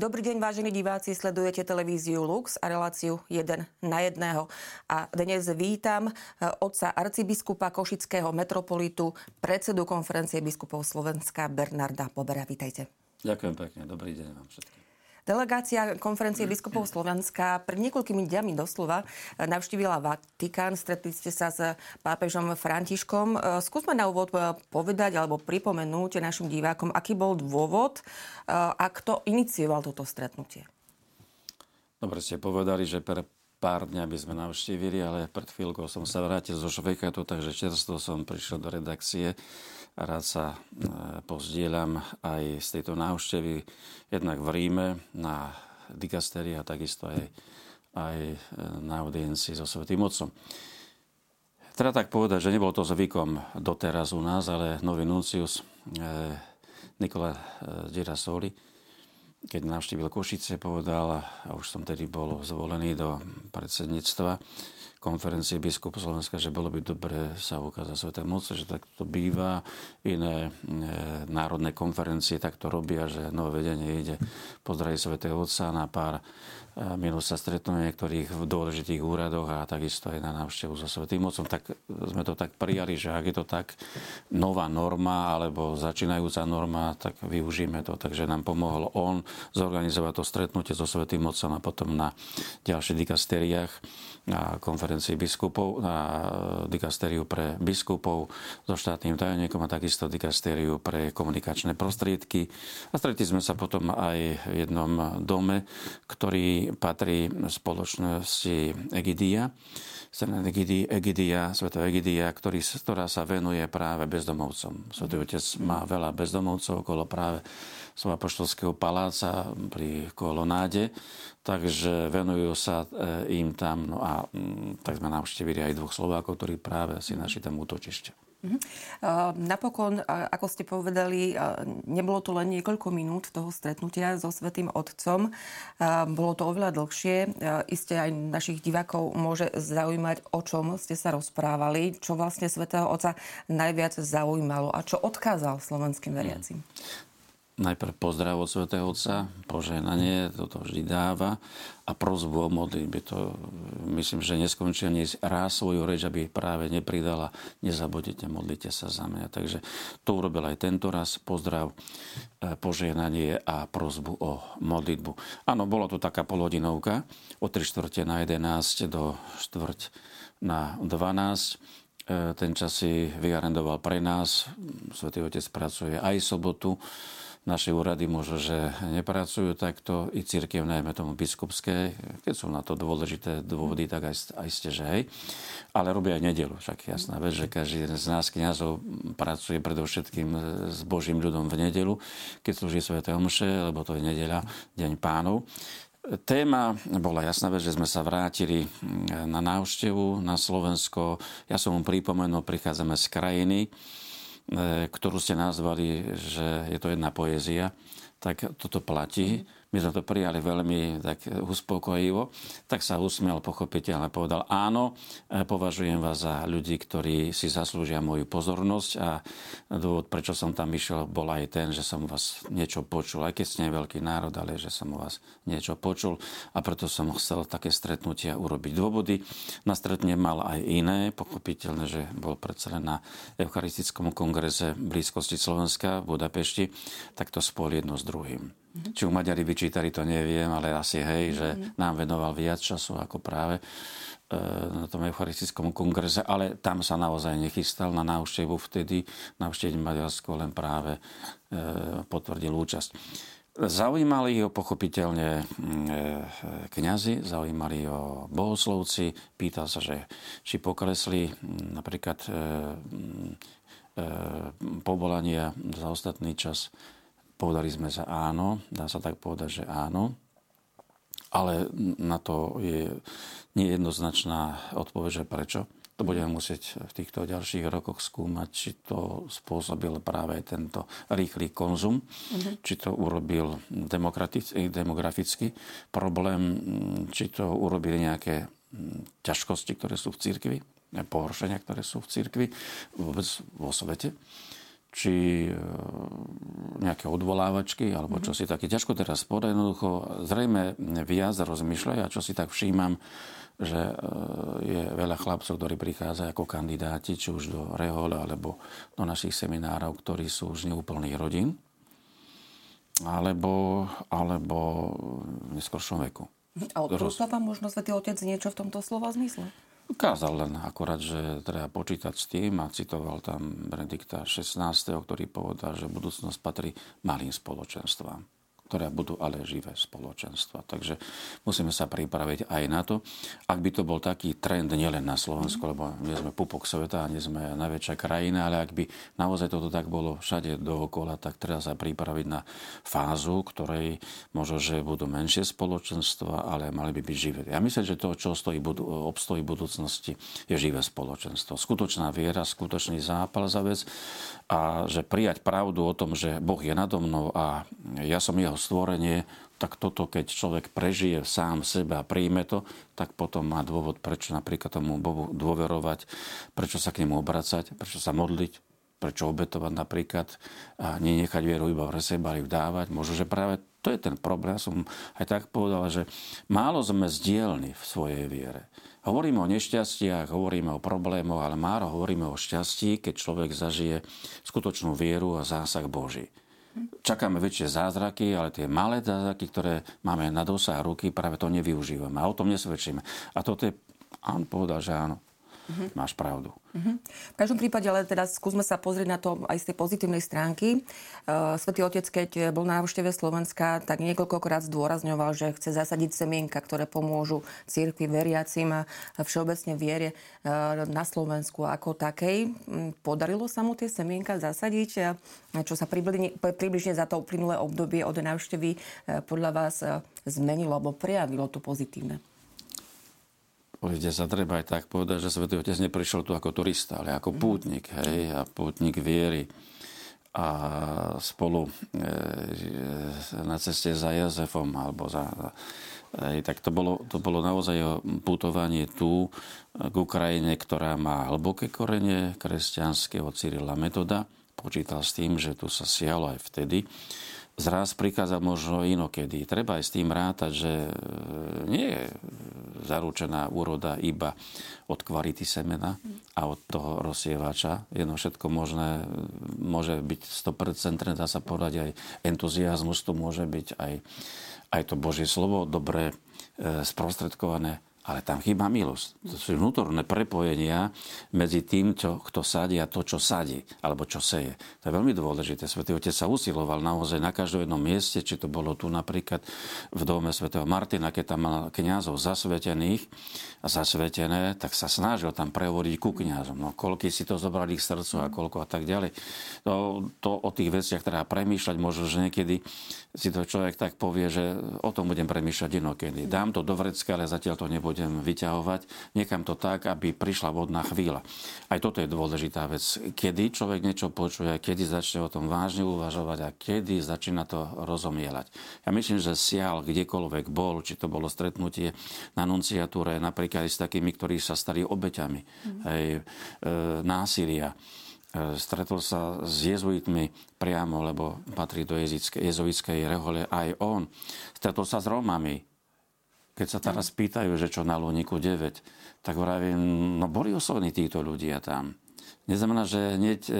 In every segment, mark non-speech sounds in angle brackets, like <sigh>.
Dobrý deň, vážení diváci, sledujete televíziu Lux a reláciu 1 na 1. A dnes vítam e, otca arcibiskupa Košického metropolitu, predsedu konferencie biskupov Slovenska Bernarda Pobera. Vítajte. Ďakujem pekne, dobrý deň vám všetkým. Delegácia konferencie biskupov Slovenska pred niekoľkými dňami doslova navštívila Vatikán. Stretli ste sa s pápežom Františkom. Skúsme na úvod povedať alebo pripomenúť našim divákom, aký bol dôvod a kto inicioval toto stretnutie. Dobre ste povedali, že pre pár dňa by sme navštívili, ale pred chvíľkou som sa vrátil zo Švejkatu, takže čerstvo som prišiel do redakcie rád sa e, pozdieľam aj z tejto návštevy jednak v Ríme na dikasterii a takisto aj, aj e, na audiencii so Svetým Otcom. Treba tak povedať, že nebolo to zvykom doteraz u nás, ale nový nuncius e, Nikola Girasoli, keď navštívil Košice, povedal, a už som tedy bol zvolený do predsedníctva, konferencie biskup Slovenska, že bolo by dobre sa ukázať Sveté moce, že tak to býva. Iné e, národné konferencie tak to robia, že nové vedenie ide pozdraviť Svetého Otca na pár minul sa stretnú niektorých v dôležitých úradoch a takisto aj na návštevu so Svetým Otcom, tak sme to tak prijali, že ak je to tak nová norma alebo začínajúca norma, tak využijeme to. Takže nám pomohol on zorganizovať to stretnutie so Svetým Otcom a potom na ďalších dikastériách na konferencii biskupov, na dikastériu pre biskupov so štátnym tajomníkom a takisto dikastériu pre komunikačné prostriedky. A stretli sme sa potom aj v jednom dome, ktorý patrí spoločnosti Egidia, Egidia, Sveto Egidia, ktorý, ktorá sa venuje práve bezdomovcom. Svetý Otec má veľa bezdomovcov okolo práve svojho apoštolského paláca pri Kolonáde, takže venujú sa e, im tam. No a mm, tak sme navštívili aj dvoch Slovákov, ktorí práve si našli tam útočište. Uh-huh. Napokon, ako ste povedali, nebolo to len niekoľko minút toho stretnutia so Svetým Otcom. Bolo to oveľa dlhšie. Isté aj našich divákov môže zaujímať, o čom ste sa rozprávali, čo vlastne Svetého Otca najviac zaujímalo a čo odkázal slovenským veriacim. Najprv pozdrav od svätého Otca, požehnanie, toto vždy dáva a prozbu o modlitbe. To myslím, že neskončí ani raz svoju reč, aby práve nepridala, nezabudite, modlite sa za mňa. Takže to urobil aj tento raz, pozdrav, e, požehnanie a prozbu o modlitbu. Áno, bola to taká polhodinovka od 3 čtvrte na 11 do 4 na 12 e, ten čas si vyarendoval pre nás. Svetý Otec pracuje aj sobotu naše úrady možno, že nepracujú takto, i církev, najmä tomu biskupské, keď sú na to dôležité dôvody, tak aj, aj ste, že hej. Ale robia aj nedelu, však jasná vec, že každý z nás kniazov pracuje predovšetkým s Božím ľudom v nedelu, keď slúži Sv. Omše, lebo to je nedeľa, deň pánov. Téma bola jasná vec, že sme sa vrátili na návštevu na Slovensko. Ja som mu pripomenul, prichádzame z krajiny, ktorú ste nazvali, že je to jedna poézia, tak toto platí. My sme to prijali veľmi tak uspokojivo. Tak sa usmiel pochopiteľne, povedal áno, e, považujem vás za ľudí, ktorí si zaslúžia moju pozornosť a dôvod, prečo som tam išiel, bol aj ten, že som vás niečo počul, aj keď ste veľký národ, ale že som vás niečo počul a preto som chcel také stretnutia urobiť. Dôvody na stretnutie mal aj iné, pochopiteľne, že bol predsa len na Eucharistickom kongrese blízkosti Slovenska v Budapešti, tak to spol jedno s druhým. Mm-hmm. Či u Maďari vyčítali, to neviem, ale asi hej, že mm-hmm. nám venoval viac času ako práve e, na tom eucharistickom kongrese, ale tam sa naozaj nechystal na návštevu vtedy. Návšteviť Maďarsko len práve e, potvrdil účasť. Zaujímali ho pochopiteľne mm, e, kňazi, zaujímali ho bohoslovci, pýtal sa, že či poklesli mm, napríklad mm, povolania za ostatný čas Povedali sme sa áno, dá sa tak povedať, že áno, ale na to je nejednoznačná odpoveď, že prečo. To budeme musieť v týchto ďalších rokoch skúmať, či to spôsobil práve tento rýchly konzum, mm-hmm. či to urobil demografický problém, či to urobili nejaké mm, ťažkosti, ktoré sú v cirkvi, pohoršenia, ktoré sú v cirkvi, vôbec vo svete či e, nejaké odvolávačky, alebo čo si také ťažko teraz povedať. Jednoducho, zrejme viac rozmýšľajú a čo si tak všímam, že e, je veľa chlapcov, ktorí prichádzajú ako kandidáti, či už do Rehole, alebo do našich seminárov, ktorí sú už neúplných rodín, alebo, alebo v neskoršom veku. A odporúča vám možno Svetý Otec niečo v tomto slova zmysle? Ukázal len akorát, že treba počítať s tým a citoval tam Benedikta XVI, ktorý povedal, že budúcnosť patrí malým spoločenstvám ktoré budú ale živé spoločenstva. Takže musíme sa pripraviť aj na to. Ak by to bol taký trend nielen na Slovensku, lebo nie sme pupok sveta, nie sme najväčšia krajina, ale ak by naozaj toto tak bolo všade dookola, tak treba sa pripraviť na fázu, ktorej možno, že budú menšie spoločenstva, ale mali by byť živé. Ja myslím, že to, čo stojí, obstojí v budúcnosti, je živé spoločenstvo. Skutočná viera, skutočný zápal za vec a že prijať pravdu o tom, že Boh je nado mnou a ja som jeho stvorenie, tak toto, keď človek prežije sám sebe a príjme to, tak potom má dôvod, prečo napríklad tomu Bohu dôverovať, prečo sa k nemu obracať, prečo sa modliť, prečo obetovať napríklad a nenechať vieru iba v seba, ale vdávať. Možno, že práve to je ten problém. Ja som aj tak povedal, že málo sme zdielni v svojej viere. Hovoríme o nešťastiach, hovoríme o problémoch, ale málo hovoríme o šťastí, keď človek zažije skutočnú vieru a zásah Boží. Čakáme väčšie zázraky, ale tie malé zázraky, ktoré máme na dosah ruky, práve to nevyužívame a o tom nesvedčíme. A toto je, on povedal, že áno, uh-huh. máš pravdu. Uh-huh. V každom prípade, ale teda skúsme sa pozrieť na to aj z tej pozitívnej stránky. Uh, Svetý Otec, keď bol na návšteve Slovenska, tak niekoľkokrát zdôrazňoval, že chce zasadiť semienka, ktoré pomôžu církvi veriacim a všeobecne viere uh, na Slovensku ako takej. Podarilo sa mu tie semienka zasadiť? Čo sa približne, približne za to uplynulé obdobie od návštevy uh, podľa vás zmenilo alebo prejavilo to pozitívne? Povede sa treba aj tak povedať, že Svetý Otec neprišiel tu ako turista, ale ako pútnik, hej, a pútnik viery. A spolu e, na ceste za Jozefom, alebo za, hej, tak to bolo, to bolo naozaj jeho putovanie tu k Ukrajine, ktorá má hlboké korene kresťanského Cyrila Metoda. Počítal s tým, že tu sa sialo aj vtedy zraz prikázať možno inokedy. Treba aj s tým rátať, že e, nie je zaručená úroda iba od kvality semena a od toho rozsievača. Jedno všetko možné, môže byť 100%, dá sa povedať aj entuziasmus, to môže byť aj, aj to Božie slovo, dobre e, sprostredkované ale tam chýba milosť. To sú vnútorné prepojenia medzi tým, čo, kto sadí a to, čo sadí, alebo čo seje. To je veľmi dôležité. Svetý Otec sa usiloval naozaj na každom jednom mieste, či to bolo tu napríklad v dome svätého Martina, keď tam mal kniazov zasvetených a zasvetené, tak sa snažil tam prevodiť ku kniazom. No, koľko si to zobrali k srdcu a koľko a tak ďalej. To, to o tých veciach treba premýšľať. Možno, že niekedy si to človek tak povie, že o tom budem premýšľať inokedy. Dám to do vrecka, ale zatiaľ to nebude budem vyťahovať, niekam to tak, aby prišla vodná chvíľa. Aj toto je dôležitá vec. Kedy človek niečo počuje, kedy začne o tom vážne uvažovať a kedy začína to rozomielať. Ja myslím, že sial kdekoľvek bol, či to bolo stretnutie na nunciatúre, napríklad s takými, ktorí sa stali obeťami mm. aj, e, násilia e, stretol sa s jezuitmi priamo, lebo patrí do jezuitskej rehole aj on. Stretol sa s Rómami, keď sa teraz pýtajú, že čo na Luniku 9, tak vravím, no boli oslovení títo ľudia tam. Neznamená, že hneď e,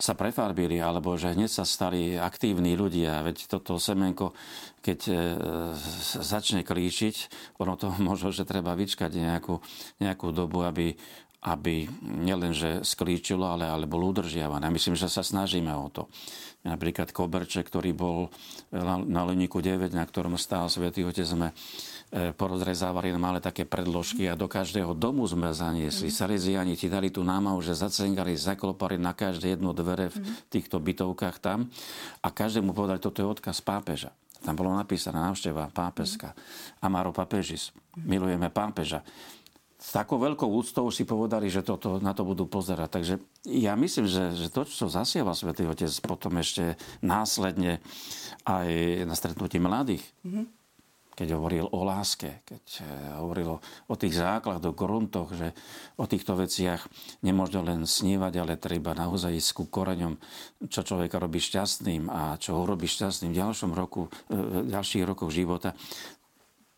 sa prefarbili, alebo že hneď sa stali aktívni ľudia. Veď toto semenko, keď e, začne klíčiť, ono to <laughs> možno, že treba vyčkať nejakú, nejakú dobu, aby, aby nielenže sklíčilo, ale, ale bol udržiavané. Myslím, že sa snažíme o to. Napríklad koberček, ktorý bol na, na Luniku 9, na ktorom stál Svetý Otec, sme E, porozrezávali na malé také predložky a do každého domu sme zaniesli. Mm. Salesiani ti dali tú námahu, že zacengali, zaklopali na každé jedno dvere v mm. týchto bytovkách tam a každému povedali, toto je odkaz pápeža. Tam bolo napísané návšteva pápežská. Mm. Amaro papežis. Milujeme pápeža s takou veľkou úctou si povedali, že toto, na to budú pozerať. Takže ja myslím, že, že to, čo zasieva Svetý Otec potom ešte následne aj na stretnutí mladých, mm-hmm keď hovoril o láske, keď e, hovoril o tých základoch, gruntoch, že o týchto veciach nemôžno len snívať, ale treba naozaj ísť ku koreňom, čo človeka robí šťastným a čo ho robí šťastným v ďalšom roku, e, v ďalších rokoch života.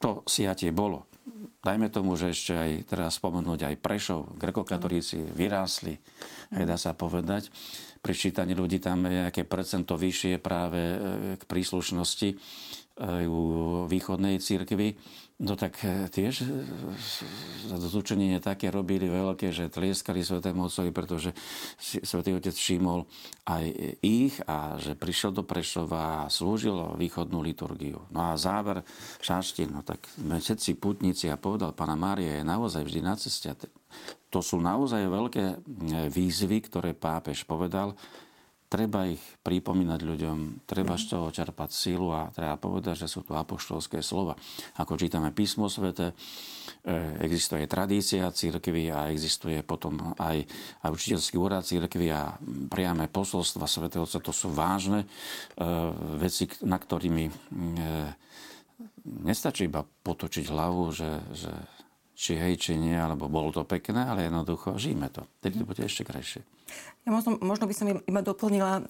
To siatie bolo. Dajme tomu, že ešte aj teraz spomenúť aj Prešov, grekokatolíci vyrástli, aj dá sa povedať. Pri čítaní ľudí tam je nejaké percento vyššie práve e, k príslušnosti u východnej církvy, no tak e, tiež zúčenenie také robili veľké, že tlieskali Svetému Otcovi, pretože Svetý Otec všimol aj ich a že prišiel do Prešova a slúžil východnú liturgiu. No a záver šaštil, no tak všetci putníci a povedal, Pana Mária je naozaj vždy na ceste. To sú naozaj veľké e, výzvy, ktoré pápež povedal, treba ich pripomínať ľuďom, treba z toho čerpať sílu a treba povedať, že sú to apoštolské slova. Ako čítame písmo svete, existuje tradícia církvy a existuje potom aj, aj učiteľský úrad církvy a priame posolstva svätého. To sú vážne e, veci, na ktorými e, nestačí iba potočiť hlavu, že, že či hej, či nie, alebo bolo to pekné, ale jednoducho žijeme to. Tedy to bude ešte krajšie. Ja možno, možno by som iba doplnila uh,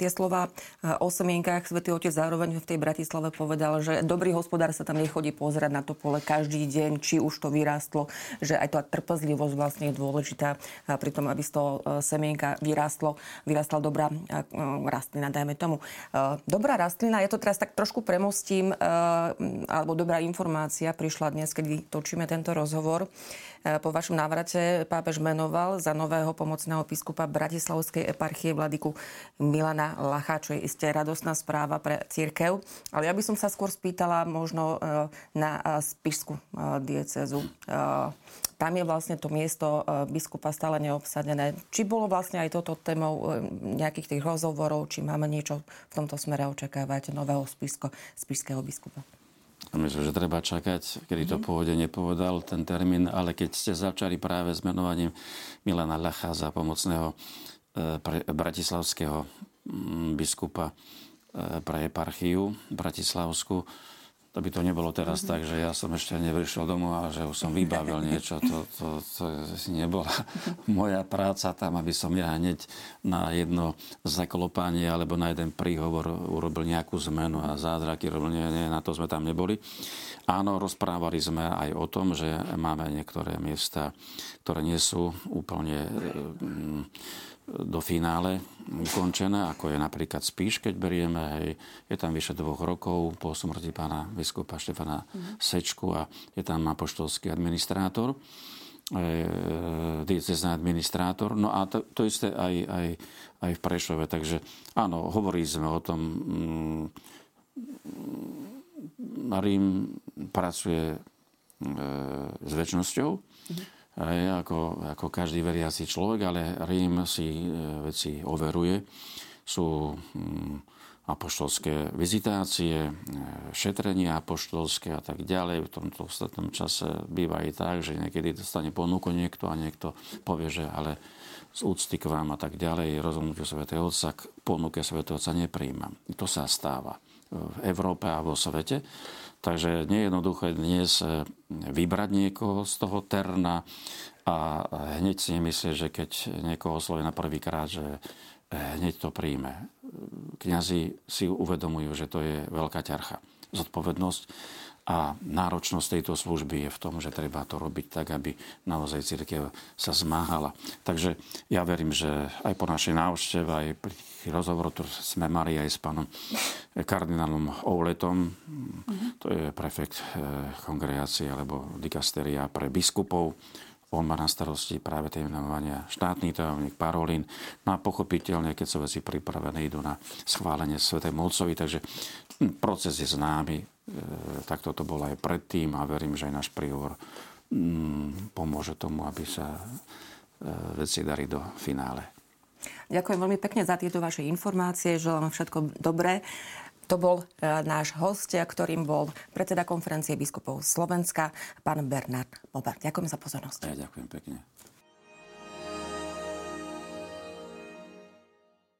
tie slova uh, o semienkách. Svetý otec zároveň v tej Bratislave povedal, že dobrý hospodár sa tam nechodí pozerať na to pole každý deň, či už to vyrástlo, že aj tá trpezlivosť vlastne je dôležitá pri tom, aby z toho uh, semienka vyrástlo, vyrástla dobrá uh, rastlina, dajme tomu. Uh, dobrá rastlina, ja to teraz tak trošku premostím, uh, alebo dobrá informácia prišla dnes, keď točíme tento rozhovor. Uh, po vašom návrate pápež menoval za nového pomocného biskupa Bratislavskej eparchie vladiku Milana Lacha, čo je isté radosná správa pre církev. Ale ja by som sa skôr spýtala možno e, na e, Spišskú e, diecezu. Tam je vlastne to miesto biskupa stále neobsadené. Či bolo vlastne aj toto témou nejakých tých rozhovorov, či máme niečo v tomto smere očakávať nového spišsko, spišského biskupa? Myslím, že treba čakať, kedy to mhm. pôvode nepovedal ten termín, ale keď ste začali práve s menovaním Milana Lacha za pomocného e, bratislavského mm, biskupa e, pre eparchiu bratislavskú, to by to nebolo teraz mm-hmm. tak, že ja som ešte nevyšiel domov a že už som vybavil niečo. To, to, to nebola moja práca tam, aby som ja hneď na jedno zaklopanie alebo na jeden príhovor urobil nejakú zmenu a zázraky robil. Nie, nie, na to sme tam neboli. Áno, rozprávali sme aj o tom, že máme niektoré miesta, ktoré nie sú úplne do finále ukončené, ako je napríklad Spíš, keď berieme, hej, je tam vyše dvoch rokov po smrti pána biskupa Štefana mm. Sečku a je tam apoštolský administrátor, e, diecezný administrátor. No a to, to isté aj, aj, aj v Prešove. Takže áno, hovorili sme o tom, mm, Rím pracuje e, s väčšnosťou. Mm ako, ako každý veriaci človek, ale Rím si e, veci overuje. Sú hm, apoštolské vizitácie, e, šetrenia apoštolské a tak ďalej. V tomto ostatnom čase býva aj tak, že niekedy dostane ponuku niekto a niekto povie, že ale z úcty k vám a tak ďalej, rozhodnutie svätého Otca k ponuke svätého Otca nepríjmam. To sa stáva v Európe a vo svete. Takže nie je jednoduché dnes e, vybrať niekoho z toho terna a hneď si nemyslieť, že keď niekoho oslovia na prvýkrát, že e, hneď to príjme. Kňazi si uvedomujú, že to je veľká ťarcha. Zodpovednosť a náročnosť tejto služby je v tom, že treba to robiť tak, aby naozaj církev sa zmáhala. Takže ja verím, že aj po našej návšteve, aj pri rozhovoru, ktorý sme mali aj s pánom kardinálom Ouletom, mm-hmm. to je prefekt eh, kongregácie alebo dikasteria pre biskupov, on má na starosti práve tie menovania štátny tajomník Parolín. No a pochopiteľne, keď sú veci pripravené, idú na schválenie Svetej Molcovi, takže hm, proces je známy, takto to bolo aj predtým a verím, že aj náš príhovor mm, pomôže tomu, aby sa e, veci dali do finále. Ďakujem veľmi pekne za tieto vaše informácie. Želám všetko dobré. To bol e, náš host, ktorým bol predseda konferencie biskupov Slovenska, pán Bernard Bober. Ďakujem za pozornosť. Ja ďakujem pekne.